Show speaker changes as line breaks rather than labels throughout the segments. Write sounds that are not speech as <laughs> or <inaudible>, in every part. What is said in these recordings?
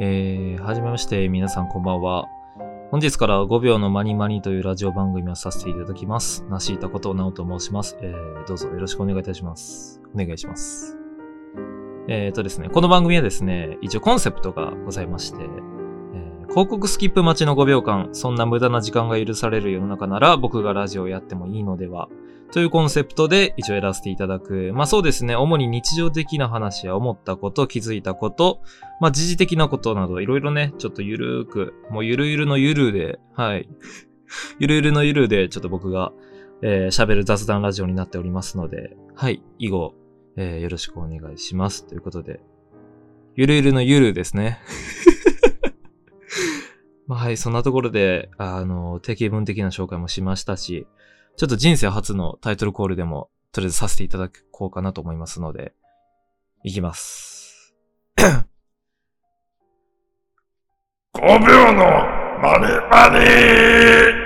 えー、はじめまして、皆さんこんばんは。本日から5秒のマニマニというラジオ番組をさせていただきます。なしいたことなおと申します。えー、どうぞよろしくお願いいたします。お願いします。えーとですね、この番組はですね、一応コンセプトがございまして、広告スキップ待ちの5秒間、そんな無駄な時間が許される世の中なら僕がラジオをやってもいいのでは？というコンセプトで一応やらせていただく。まあそうですね、主に日常的な話や思ったこと、気づいたこと、まあ時事的なことなどいろいろね、ちょっとゆるーく、もうゆるゆるのゆるで、はい。<laughs> ゆるゆるのゆるでちょっと僕がえー喋る雑談ラジオになっておりますので、はい、以後、えーよろしくお願いします。ということで、ゆるゆるのゆるですね。まあはい、そんなところで、あの、定型文的な紹介もしましたし、ちょっと人生初のタイトルコールでも、とりあえずさせていただこうかなと思いますので、いきます。
5秒の〇〇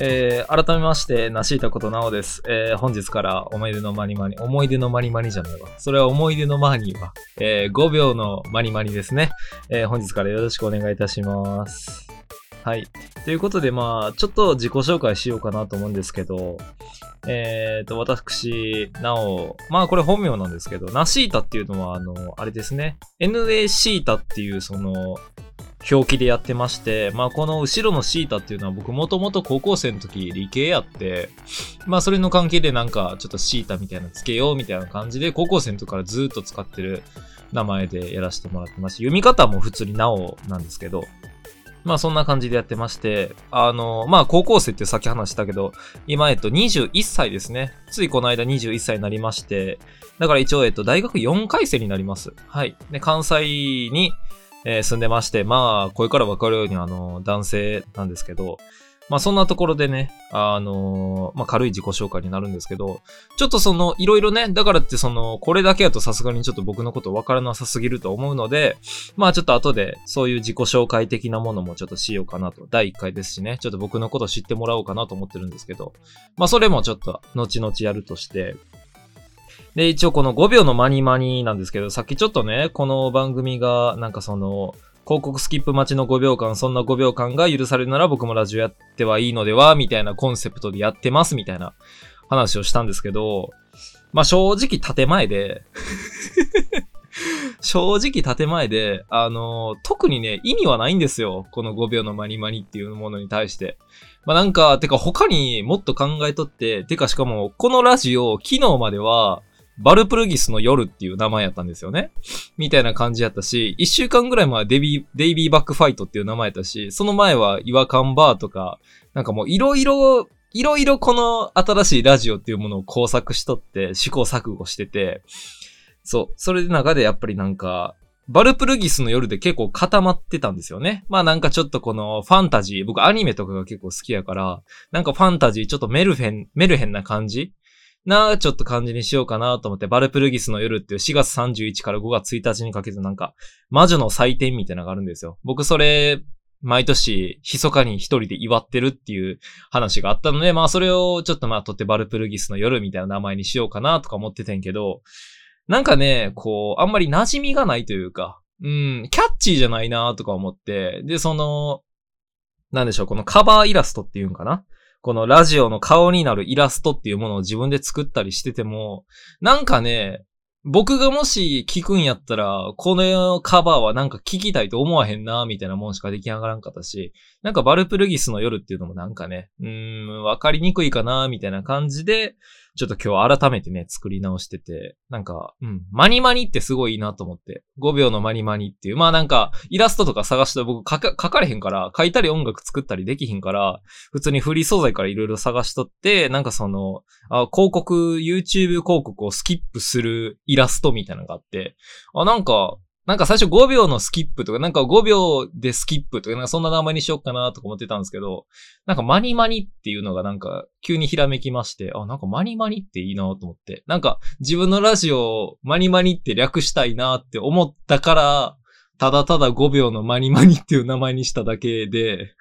えー、改めまして、なしいたことなおです。えー、本日から思い出のマニマニ、思い出のマニマニじゃないわ。それは思い出のマニは、えー、5秒のマニマニですね。えー、本日からよろしくお願いいたします。はい。ということで、まあ、ちょっと自己紹介しようかなと思うんですけど、えーと、私、なお、まあこれ本名なんですけど、ナシータっていうのは、あの、あれですね。NA シータっていう、その、表記でやってまして、まあこの後ろのシータっていうのは僕もともと高校生の時理系やって、まあそれの関係でなんかちょっとシータみたいなつけようみたいな感じで高校生の時からずっと使ってる名前でやらせてもらってます、読み方も普通になおなんですけど、まあそんな感じでやってまして、あの、まあ高校生ってさっき話したけど、今えっと21歳ですね。ついこの間21歳になりまして、だから一応えっと大学4回生になります。はい。で、関西に、えー住んでまして、まあ、声からわかるように、あの、男性なんですけど、まあ、そんなところでね、あのまあ、軽い自己紹介になるんですけど、ちょっとその、いろいろね、だからってその、これだけやとさすがにちょっと僕のことわからなさすぎると思うので、まあ、ちょっと後で、そういう自己紹介的なものもちょっとしようかなと。第1回ですしね、ちょっと僕のこと知ってもらおうかなと思ってるんですけど、まあ、それもちょっと、後々やるとして、で、一応この5秒のマニマニなんですけど、さっきちょっとね、この番組が、なんかその、広告スキップ待ちの5秒間、そんな5秒間が許されるなら僕もラジオやってはいいのでは、みたいなコンセプトでやってます、みたいな話をしたんですけど、まあ正直建前で、正直建 <laughs> 前で、あの特にね、意味はないんですよ。この5秒のマニマニっていうものに対して。まあなんか、てか他にもっと考えとって、てかしかも、このラジオ、昨日までは、バルプルギスの夜っていう名前やったんですよね。みたいな感じやったし、一週間ぐらい前はデビー、デイビーバックファイトっていう名前やったし、その前は違和感バーとか、なんかもういろいろ、いろいろこの新しいラジオっていうものを工作しとって、試行錯誤してて、そう、それで中でやっぱりなんか、バルプルギスの夜で結構固まってたんですよね。まあなんかちょっとこのファンタジー、僕アニメとかが結構好きやから、なんかファンタジーちょっとメルヘン、メルヘンな感じな、ちょっと感じにしようかなと思って、バルプルギスの夜っていう4月31から5月1日にかけてなんか、魔女の祭典みたいなのがあるんですよ。僕それ、毎年、密かに一人で祝ってるっていう話があったので、まあそれをちょっとまあ取ってバルプルギスの夜みたいな名前にしようかなとか思っててんけど、なんかね、こう、あんまり馴染みがないというか、うん、キャッチーじゃないなとか思って、で、その、なんでしょう、このカバーイラストっていうんかなこのラジオの顔になるイラストっていうものを自分で作ったりしてても、なんかね、僕がもし聞くんやったら、このカバーはなんか聞きたいと思わへんな、みたいなもんしか出来上がらんかったし、なんかバルプルギスの夜っていうのもなんかね、うーん、わかりにくいかな、みたいな感じで、ちょっと今日改めてね、作り直してて、なんか、うん、マニマニってすごいいいなと思って、5秒のマニマニっていう、まあなんか、イラストとか探して僕書か書かれへんから、書いたり音楽作ったりできひんから、普通にフリー素材からいろいろ探しとって、なんかその、あ広告、YouTube 広告をスキップするイラストみたいなのがあって、あ、なんか、なんか最初5秒のスキップとか、なんか5秒でスキップとか、なんかそんな名前にしようかなとか思ってたんですけど、なんかマニマニっていうのがなんか急にひらめきまして、あ、なんかマニマニっていいなと思って、なんか自分のラジオをマニマニって略したいなって思ったから、ただただ5秒のマニマニっていう名前にしただけで、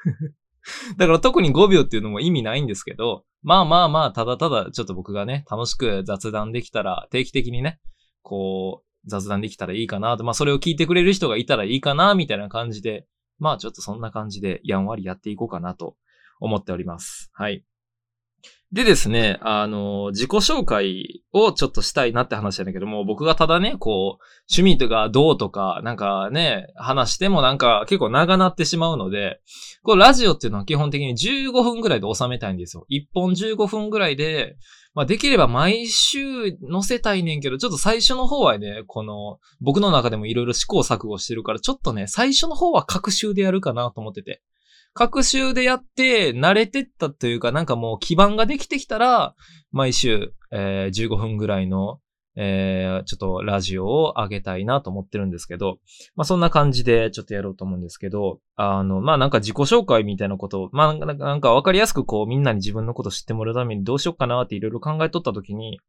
<laughs> だから特に5秒っていうのも意味ないんですけど、まあまあまあ、ただただちょっと僕がね、楽しく雑談できたら、定期的にね、こう、雑談できたらいいかなと、まあそれを聞いてくれる人がいたらいいかな、みたいな感じで、まあちょっとそんな感じでやんわりやっていこうかなと思っております。はい。でですね、あの、自己紹介をちょっとしたいなって話なんだけども、僕がただね、こう、趣味とかどうとか、なんかね、話してもなんか結構長なってしまうので、こうラジオっていうのは基本的に15分ぐらいで収めたいんですよ。1本15分ぐらいで、まあできれば毎週載せたいねんけど、ちょっと最初の方はね、この、僕の中でもいろいろ試行錯誤してるから、ちょっとね、最初の方は各週でやるかなと思ってて。各週でやって、慣れてったというか、なんかもう基盤ができてきたら、毎週、えー15分ぐらいの、えーちょっとラジオを上げたいなと思ってるんですけど、まあそんな感じでちょっとやろうと思うんですけど、あの、まあなんか自己紹介みたいなことを、まあなんかわかりやすくこうみんなに自分のこと知ってもらうためにどうしようかなっていろいろ考えとったときに、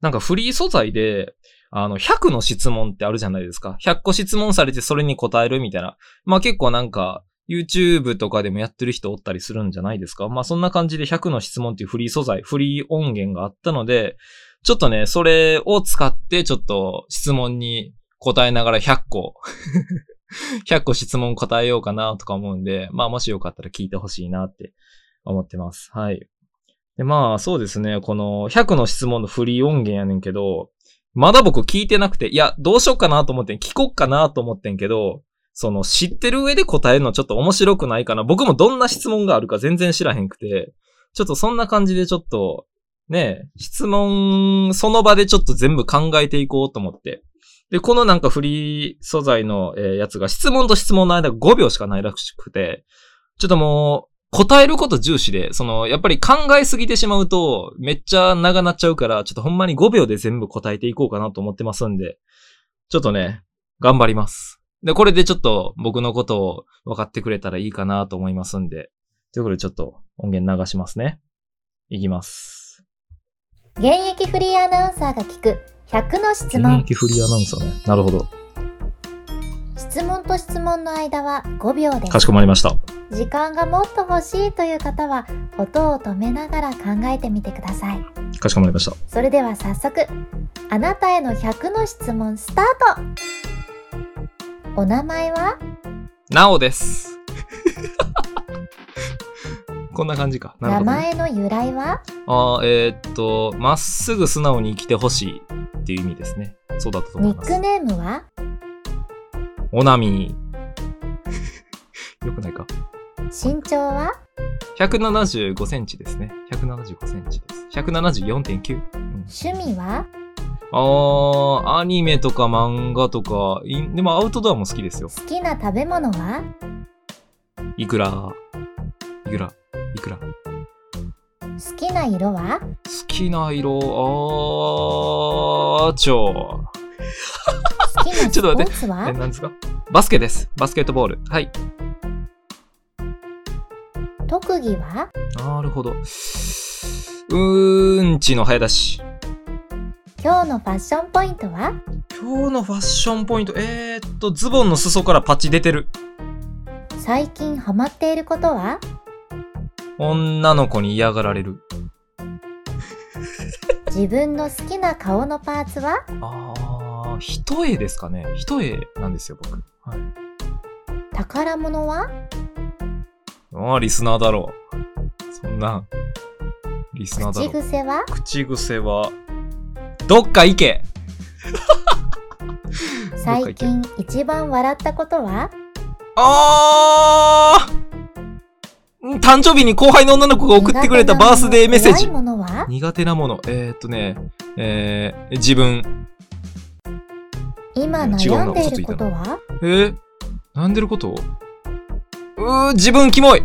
なんかフリー素材で、あの、100の質問ってあるじゃないですか。100個質問されてそれに答えるみたいな。まあ結構なんか、YouTube とかでもやってる人おったりするんじゃないですか？まあそんな感じで100の質問っていうフリー素材、フリー音源があったので、ちょっとね、それを使ってちょっと質問に答えながら100個、<laughs> 100個質問答えようかなとか思うんで、まあもしよかったら聞いてほしいなって思ってます。はい。で、まあそうですね、この100の質問のフリー音源やねんけど、まだ僕聞いてなくて、いや、どうしようかなと思ってん、聞こっかなと思ってんけど、その知ってる上で答えるのちょっと面白くないかな。僕もどんな質問があるか全然知らへんくて、ちょっとそんな感じでちょっと、ね、質問、その場でちょっと全部考えていこうと思って。で、このなんかフリー素材の、えやつが質問と質問の間5秒しかないらしくて、ちょっともう、答えること重視で、その、やっぱり考えすぎてしまうと、めっちゃ長なっちゃうから、ちょっとほんまに5秒で全部答えていこうかなと思ってますんで、ちょっとね、頑張ります。で、これでちょっと僕のことを分かってくれたらいいかなと思いますんで、ということでちょっと音源流しますね。いきます。
現役フリーアナウンサーが聞く100の質
現
問
役フリーアナウンサーね。なるほど。
質問と質問の間は5秒で
かし
す
こまりました。
時間がもっと欲しいという方は音を止めながら考えてみてください
かしこまりました。
それでは早速あなたへの100の質問スタートお名前は？
なおです。<laughs> こんな感じか。なる
名
ほど、ね。
前の由来は？
あーえーっと、まっすぐ素直に生きてほしいっていう意味ですね。そうだったと思います。
ニックネームは？
おなみ。<laughs> よくないか。
身長は
？175センチですね。175センチです。174.9。うん、
趣味は？
あー、アニメとか漫画とか、いでもアウトドアも好きですよ。
好きな食べ物は？い
くら、いくら、いくら？好
好きな色は？
きな色、あー、ちょ。
好きなス
ちょっと待って何ですか？バスケです。バスケットボール。はい。
特技は？
なるほど。うーんちの早出し。
今日のファッションポイントは？
今日のファッションポイント、えー、っと、ズボンの裾からパッチ出てる。
最近ハマっていることは？
女の子に嫌がられる。<laughs>
自分の好きな顔のパーツは？
あー、一重ですかね。一重なんですよ、僕。はい。
宝物は？
あー、リスナーだろう。そんな、リスナーだ
口
ろう。
癖は？
口癖は、どっか行け <laughs>
最近一番笑ったことは？
あー誕生日に後輩の女の子が送ってくれたバースデーメッセージ
苦手。なものは？
苦手なもの。えー、っとね、えー、自分。
今悩んでいることは？
えー、悩んでること？うー、自分キモい。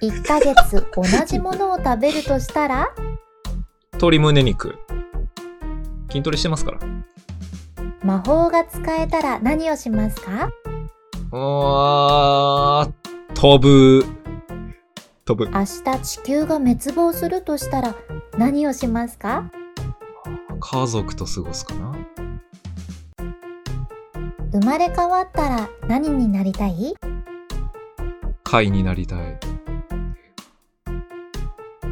1ヶ月同じものを食べるとしたら？<laughs>
鶏胸肉。筋トレしてますから。
魔法が使えたら何をしますか？
あー、飛ぶ。飛ぶ。
明日地球が滅亡するとしたら何をしますか？
家族と過ごすかな
生まれ変わったら何になりたい？
貝になりたい。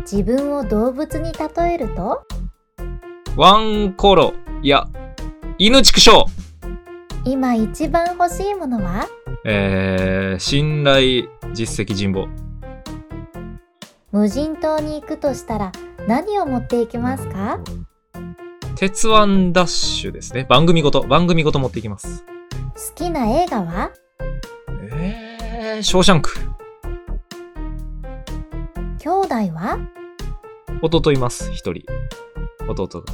自分を動物に例えると？
ワンコロ。いや、犬畜生
今一番欲しいものは？
えー、信頼、実績、人望。
無人島に行くとしたら何を持っていきますか？
鉄腕ダッシュですね。番組ごと、番組ごと持っていきます。
好きな映画は？
えー、ショーシャンク。
兄弟は？
弟います、一人。弟が。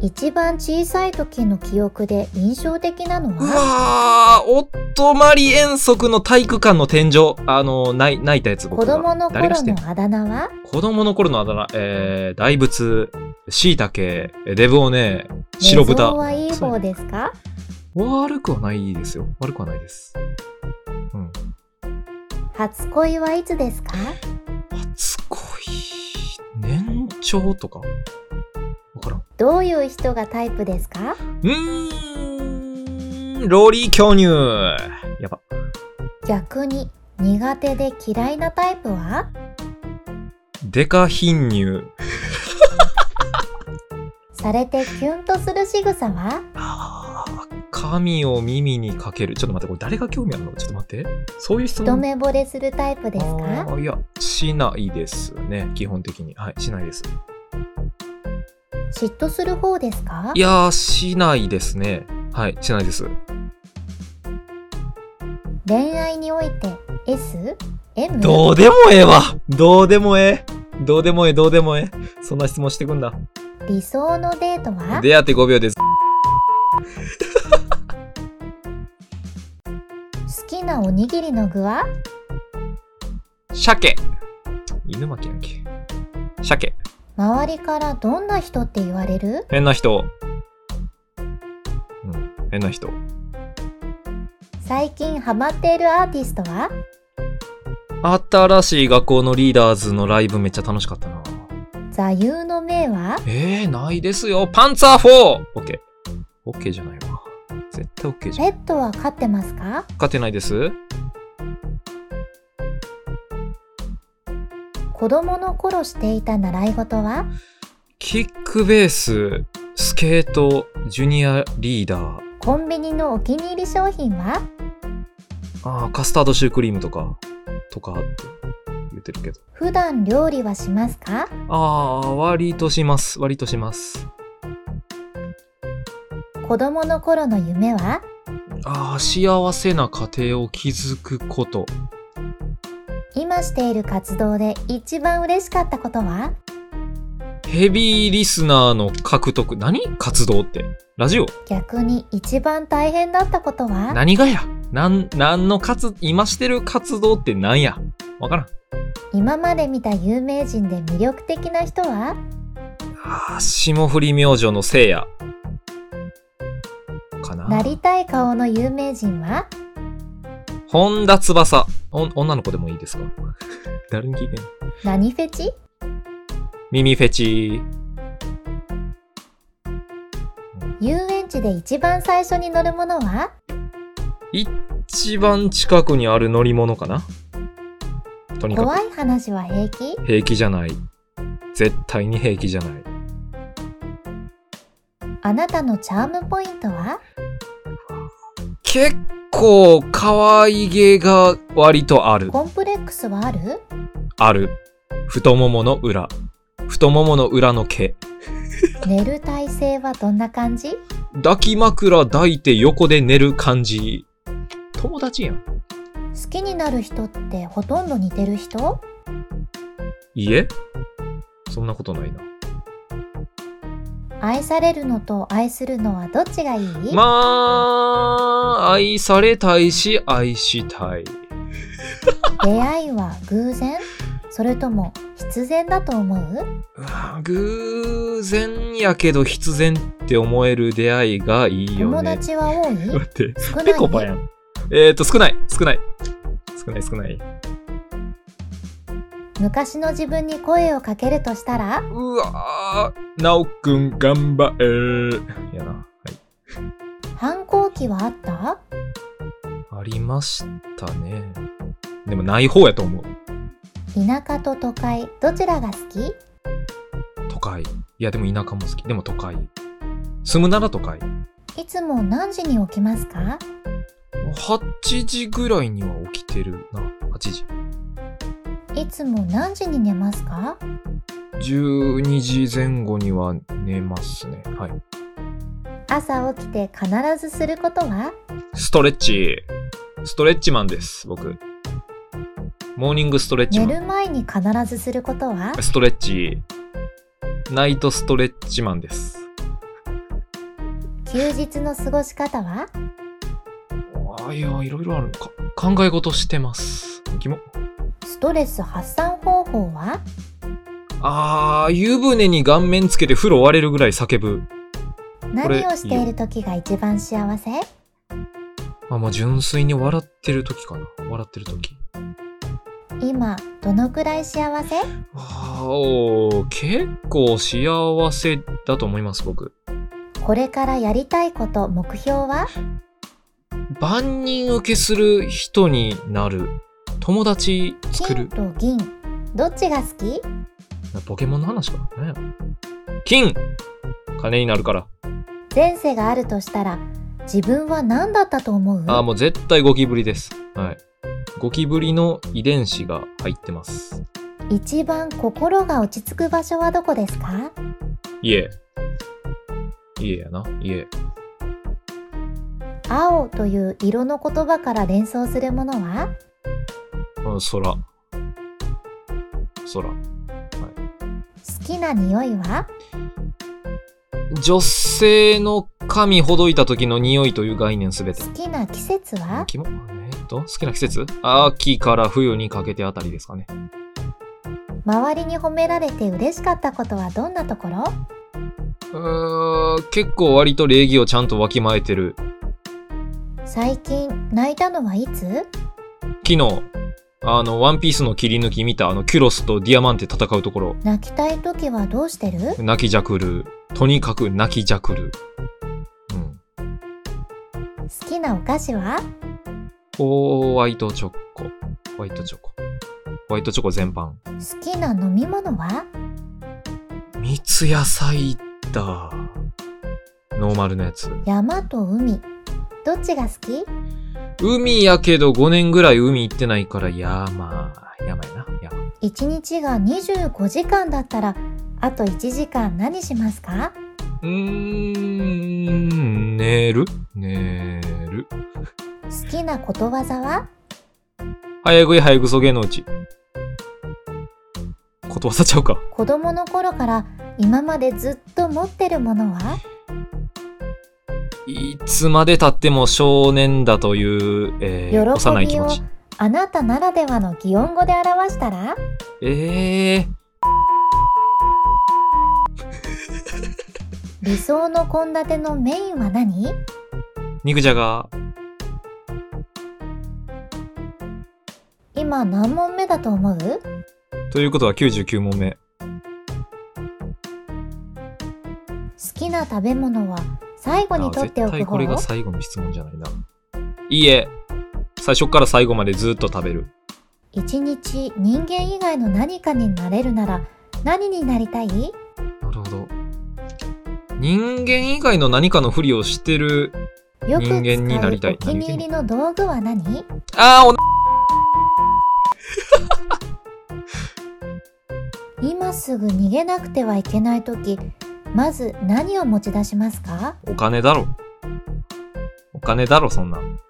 一番小さい時の記憶で印象的なの
う
は
わー、おっとまり遠足の体育館の天井。あの、泣い泣いたやつ僕
子
が。
供の頃のあだ名は？
子供の頃のあだ名、えー、大仏、椎茸、デブオネ、白豚。
はいい方ですか？
悪くはないですよ。悪くはないです。うん。
初恋はいつですか？
長とか？わからん。
どういう人がタイプですか？
うーん、ロリ巨乳。やば。
逆に苦手で嫌いなタイプは？
デカ貧乳。
されてキュンとする仕草は？
あー髪を耳にかける。ちょっと待って、これ誰が興味あるの？ちょっと待って。そういう質
一
問
目惚れするタイプです
あ
か
ーいや、しないですね。基本的に。はい、しないです。
嫉妬する方ですか？
いやー、しないですね。はい、しないです。
恋愛において S? M?
どうでもええわどうでもええどうでもええ、どうでもええ。そんな質問してくんだ。
理想のデートは？
出会って5秒です。<laughs>
好きなおにぎりの具は？
鮭。犬巻やんけ。鮭。
周りからどんな人って言われる？
変な人。うん、変な人。
最近ハマっているアーティストは？
新しい学校のリーダーズのライブめっちゃ楽しかったな。
座右の銘は？
えー、ないですよ。パンツァー 4! オッケー。オッケーじゃないわ。絶対オッケーじゃん。
ペットは飼ってますか？
勝てないです
子供の頃していた習い事は？
キックベース、スケート、ジュニアリーダー。
コンビニのお気に入り商品は？
ああ、カスタードシュークリームとか、とかって言ってるけど。
普段料理はしますか？
ああ、割とします。割とします。
子供の頃の夢は？
ああ、幸せな家庭を築くこと。
今している活動で一番嬉しかったことは？
ヘビーリスナーの獲得。何？活動って？ラジオ？
逆に一番大変だったことは？
何がや？なん、なんの活、今してる活動って何や？わからん。
今まで見た有名人で魅力的な人は？
ああ、霜降り明星のせいや。かな。
なりたい顔の有名人は？
本田翼。お女の子でもいいですか？誰に聞いてんの？
何フェチ？
耳フェチ。
遊園地で一番最初に乗るものは？
一番近くにある乗り物かなとにか
怖い話は平気？
く平気じゃない。絶対に平気じゃない。
あなたのチャームポイントは？
結構可愛げが割とある。
コンプレックスはある？
ある。太ももの裏。太ももの裏の毛。
寝る体勢はどんな感じ？
抱き枕抱いて横で寝る感じ。友達やん。
好きになる人ってほとんど似てる人？
いいえそんなことないな。
愛されるのと愛するのはどっちがいい、
まあ、愛されたいし、愛したい。
出会いは偶然？それとも必然だと思う？
偶然やけど必然って思える出会いがいいよ
友
ね。
達は多い？<laughs>
待って、
少ない？
ペコパやん。えーと、少ない、少ない。少ない、少ない。
昔の自分に声をかけるとしたら？
うわー、なおくん頑張れ。やな。はい。
反抗期はあった？
ありましたね。でもない方やと思う。
田舎と都会、どちらが好き？
都会。いや、でも田舎も好き。でも都会。住むなら都会。
いつも何時に起きますか？
8時ぐらいには起きてるな。8時。
いつも何時に寝ますか
？12時前後には寝ますね。はい。
朝起きて必ずすることは？
ストレッチ。ストレッチマンです、僕。モーニングストレッチマン。
寝る前に必ずすることは？
ストレッチ。ナイトストレッチマンです。
休日の過ごし方は？
あいや、いろいろあるのか。考え事してます。キモ。
ストレス発散方法は？
あー、湯船に顔面つけて風呂割れるぐらい叫ぶ。
何をしている時が一番幸せ？
あ、まあ、純粋に笑ってる時かな。笑ってる時。
今どのくらい幸せ？
あーおー結構幸せだと思います、僕。
これからやりたいこと目標は？
万人受けする人になる。友達作
金
る。
と銀どっちが好き？
ポケモンの話か。何や金金になるから。
前世があるとしたら自分は何だったと思う？
あーもう絶対ゴキブリです。はい。ゴキブリの遺伝子が入ってます。
一番心が落ち着く場所はどこですか？
家。家やな。家。
青という色の言葉から連想するものは？
うん、空。空。
好きな匂いは？
女性の髪ほどいた時の匂いという概念すべて
好。きな季節は？
えーっと、好きな季節？秋から冬にかけてあたりですかね。
周りに褒められて嬉しかったことはどんなところ？
うーん、結構割と礼儀をちゃんとわきまえてる。
最近泣いたのはいつ？
昨日、あの、ワンピースの切り抜き見たあの、キュロスとディアマンテ戦うところ、
泣きたい時はどうしてる？
泣きじゃくる。とにかく泣きじゃくる。うん。
好きなお菓子は？
ホワイトチョコ。ホワイトチョコ。ホワイトチョコ全般。
好きな飲み物は？
三ツ矢サイダー。ノーマルのやつ。
山と海どっちが好き？
海やけど5年ぐらい海行ってないから山、山やな。山。
1日が25時間だったらあと1時間何しますか？
うーん、寝る？寝る。
好きなことわざは？
早食い早ぐそ芸のうち。ことわざちゃうか。
子供の頃から今までずっと持ってるものは？い
つまで経っても少年だという、えー、幼い気持ち。
あなたならではの擬音語で表したら？
ええ <laughs>
理想の献立のメインは何？
ー、肉じゃが。
今何問目だと思う？
ということは99問目。
好きな食べ物は？最後に
あ
取っておく方
絶対これが最後の質問じゃないな。いいえ。最初から最後までずっと食べる。
一日人間以外の何かになれるなら何になりたい？
なるほど。人間以外の何かのふりをしてる。
よく
間になりたいう
お気に入りの道具は何？
ああ、おな <laughs>
今すぐ逃げなくてはいけないときまず何を持ち出しますか？
お金だろ。お金だろ、そんなん。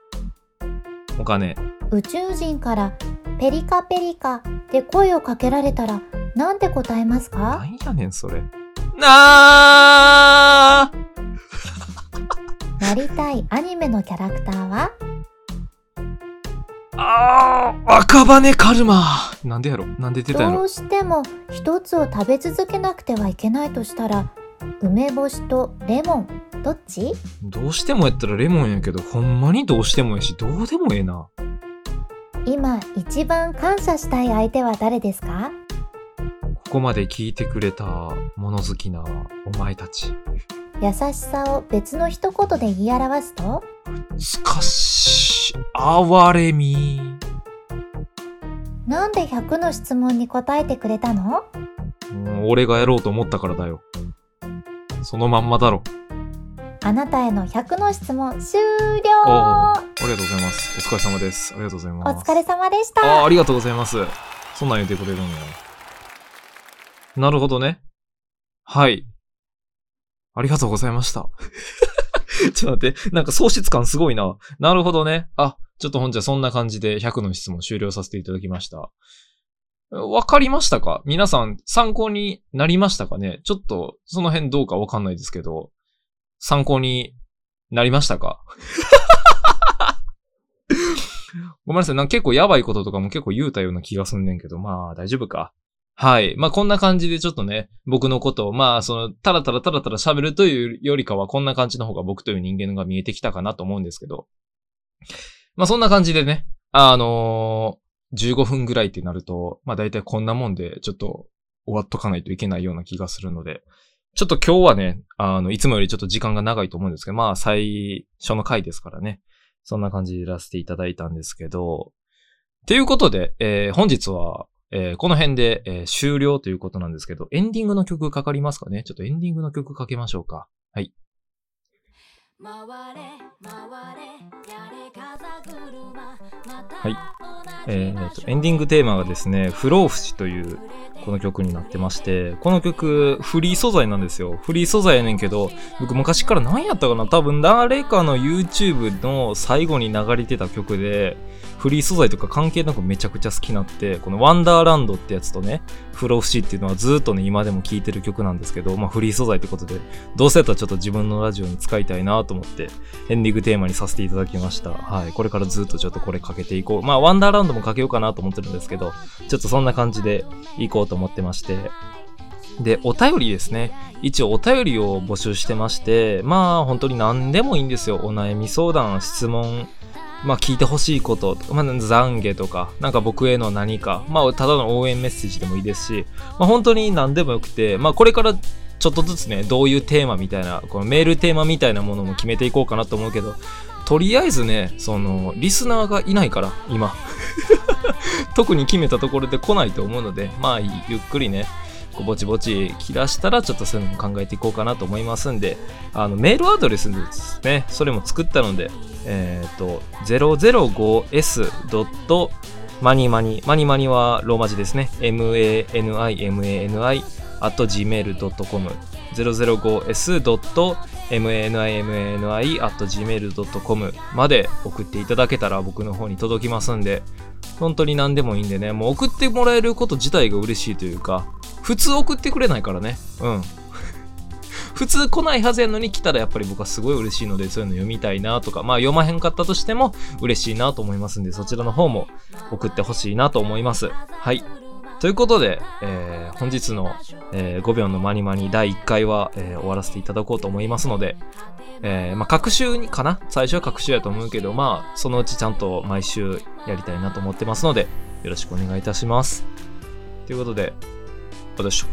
お金。
宇宙人からペリカペリカって声をかけられたらなんて答えますか？
なんやねん、それ。なー
なりたいアニメのキャラクターは？
あー赤羽カルマなんでやろ？なんで出たんやろ？
どうしても一つを食べ続けなくてはいけないとしたら梅干しとレモンどっち？
どうしてもやったらレモンやけど、ほんまにどうしてもやし、どうでもええな。
今一番感謝したい相手は誰ですか？
ここまで聞いてくれた物好きなお前たち。
優しさを別の一言で言い表すと？
すかし、哀れみ。
なんで100の質問に答えてくれたの？
うん俺がやろうと思ったからだよ。そのまんまだろ。
あなたへの100の質問終了
おありがとうございます。お疲れ様です。ありがとうござい
お
ます。
疲れ様でし
あ
た
ありがとうございます。そんなん言ってくれるんや。なるほどね。はい。ありがとうございました。<laughs> ちょっと待って、なんか喪失感すごいな。なるほどね。あ、ちょっとほんじゃそんな感じで100の質問終了させていただきました。わかりましたか？皆さん参考になりましたかね？ちょっとその辺どうかわかんないですけど、参考になりましたか？<laughs> ごめんなさい。なんか結構やばいこととかも結構言うたような気がすんねんけど、まあ大丈夫か。はい。まあこんな感じでちょっとね、僕のことを、まあその、たらたらたらたら喋るというよりかはこんな感じの方が僕という人間が見えてきたかなと思うんですけど。まあそんな感じでね、あのー、15分ぐらいってなると、まあ大体こんなもんでちょっと終わっとかないといけないような気がするので、ちょっと今日はね、あの、いつもよりちょっと時間が長いと思うんですけど、まあ最初の回ですからね。そんな感じでやらせていただいたんですけど、ということで、えー本日は、えーこの辺で、えー終了ということなんですけど、エンディングの曲かかりますかね？ちょっとエンディングの曲かけましょうか。はい。はい。えーと、エンディングテーマがですね、不老不死というこの曲になってまして、この曲、フリー素材なんですよ。フリー素材やねんけど、僕昔から何やったかな？多分誰かの YouTube の最後に流れてた曲で、フリー素材とか関係なくめちゃくちゃ好きになって、このワンダーランドってやつとね、不老不死っていうのはずっとね、今でも聴いてる曲なんですけど、まあフリー素材ってことで、どうせやったらちょっと自分のラジオに使いたいなと思って、エンディングテーマにさせていただきました。はい。これからずっとちょっとこれかけていこう。まあ、ワンダーランドもかけようかなと思ってるんですけど、ちょっとそんな感じでいこうと思ってまして。で、お便りですね。一応お便りを募集してまして、まあ、本当に何でもいいんですよ。お悩み相談、質問、まあ、聞いてほしいこと、まあ、懺悔とか、なんか僕への何か、まあ、ただの応援メッセージでもいいですし、まあ、本当に何でもよくて、まあ、これからちょっとずつね、どういうテーマみたいな、このメールテーマみたいなものも決めていこうかなと思うけど、とりあえずね、その、リスナーがいないから、今。<laughs> 特に決めたところで来ないと思うので、まあ、ゆっくりね、こうぼちぼち来だしたら、ちょっとそういうのも考えていこうかなと思いますんで、あの、メールアドレスですね、それも作ったので、えっ、と、005s. マニマニ、マニマニはローマ字ですね。m-a-n-i-m-a-n-i at gmail.com 005s.manimani.gmail.com まで送っていただけたら僕の方に届きますんで、本当に何でもいいんでね、もう送ってもらえること自体が嬉しいというか、普通送ってくれないからね。うん。<laughs> 普通来ないはずやのに来たらやっぱり僕はすごい嬉しいので、そういうの読みたいなとか、まあ読まへんかったとしても嬉しいなと思いますんで、そちらの方も送ってほしいなと思います。はい。ということで、えー本日の、えー5秒のマニマニ第1回は、えー終わらせていただこうと思いますので、えーまあ、各週にかな？最初は各週やと思うけど、まあ、そのうちちゃんと毎週やりたいなと思ってますので、よろしくお願いいたします。ということで、私、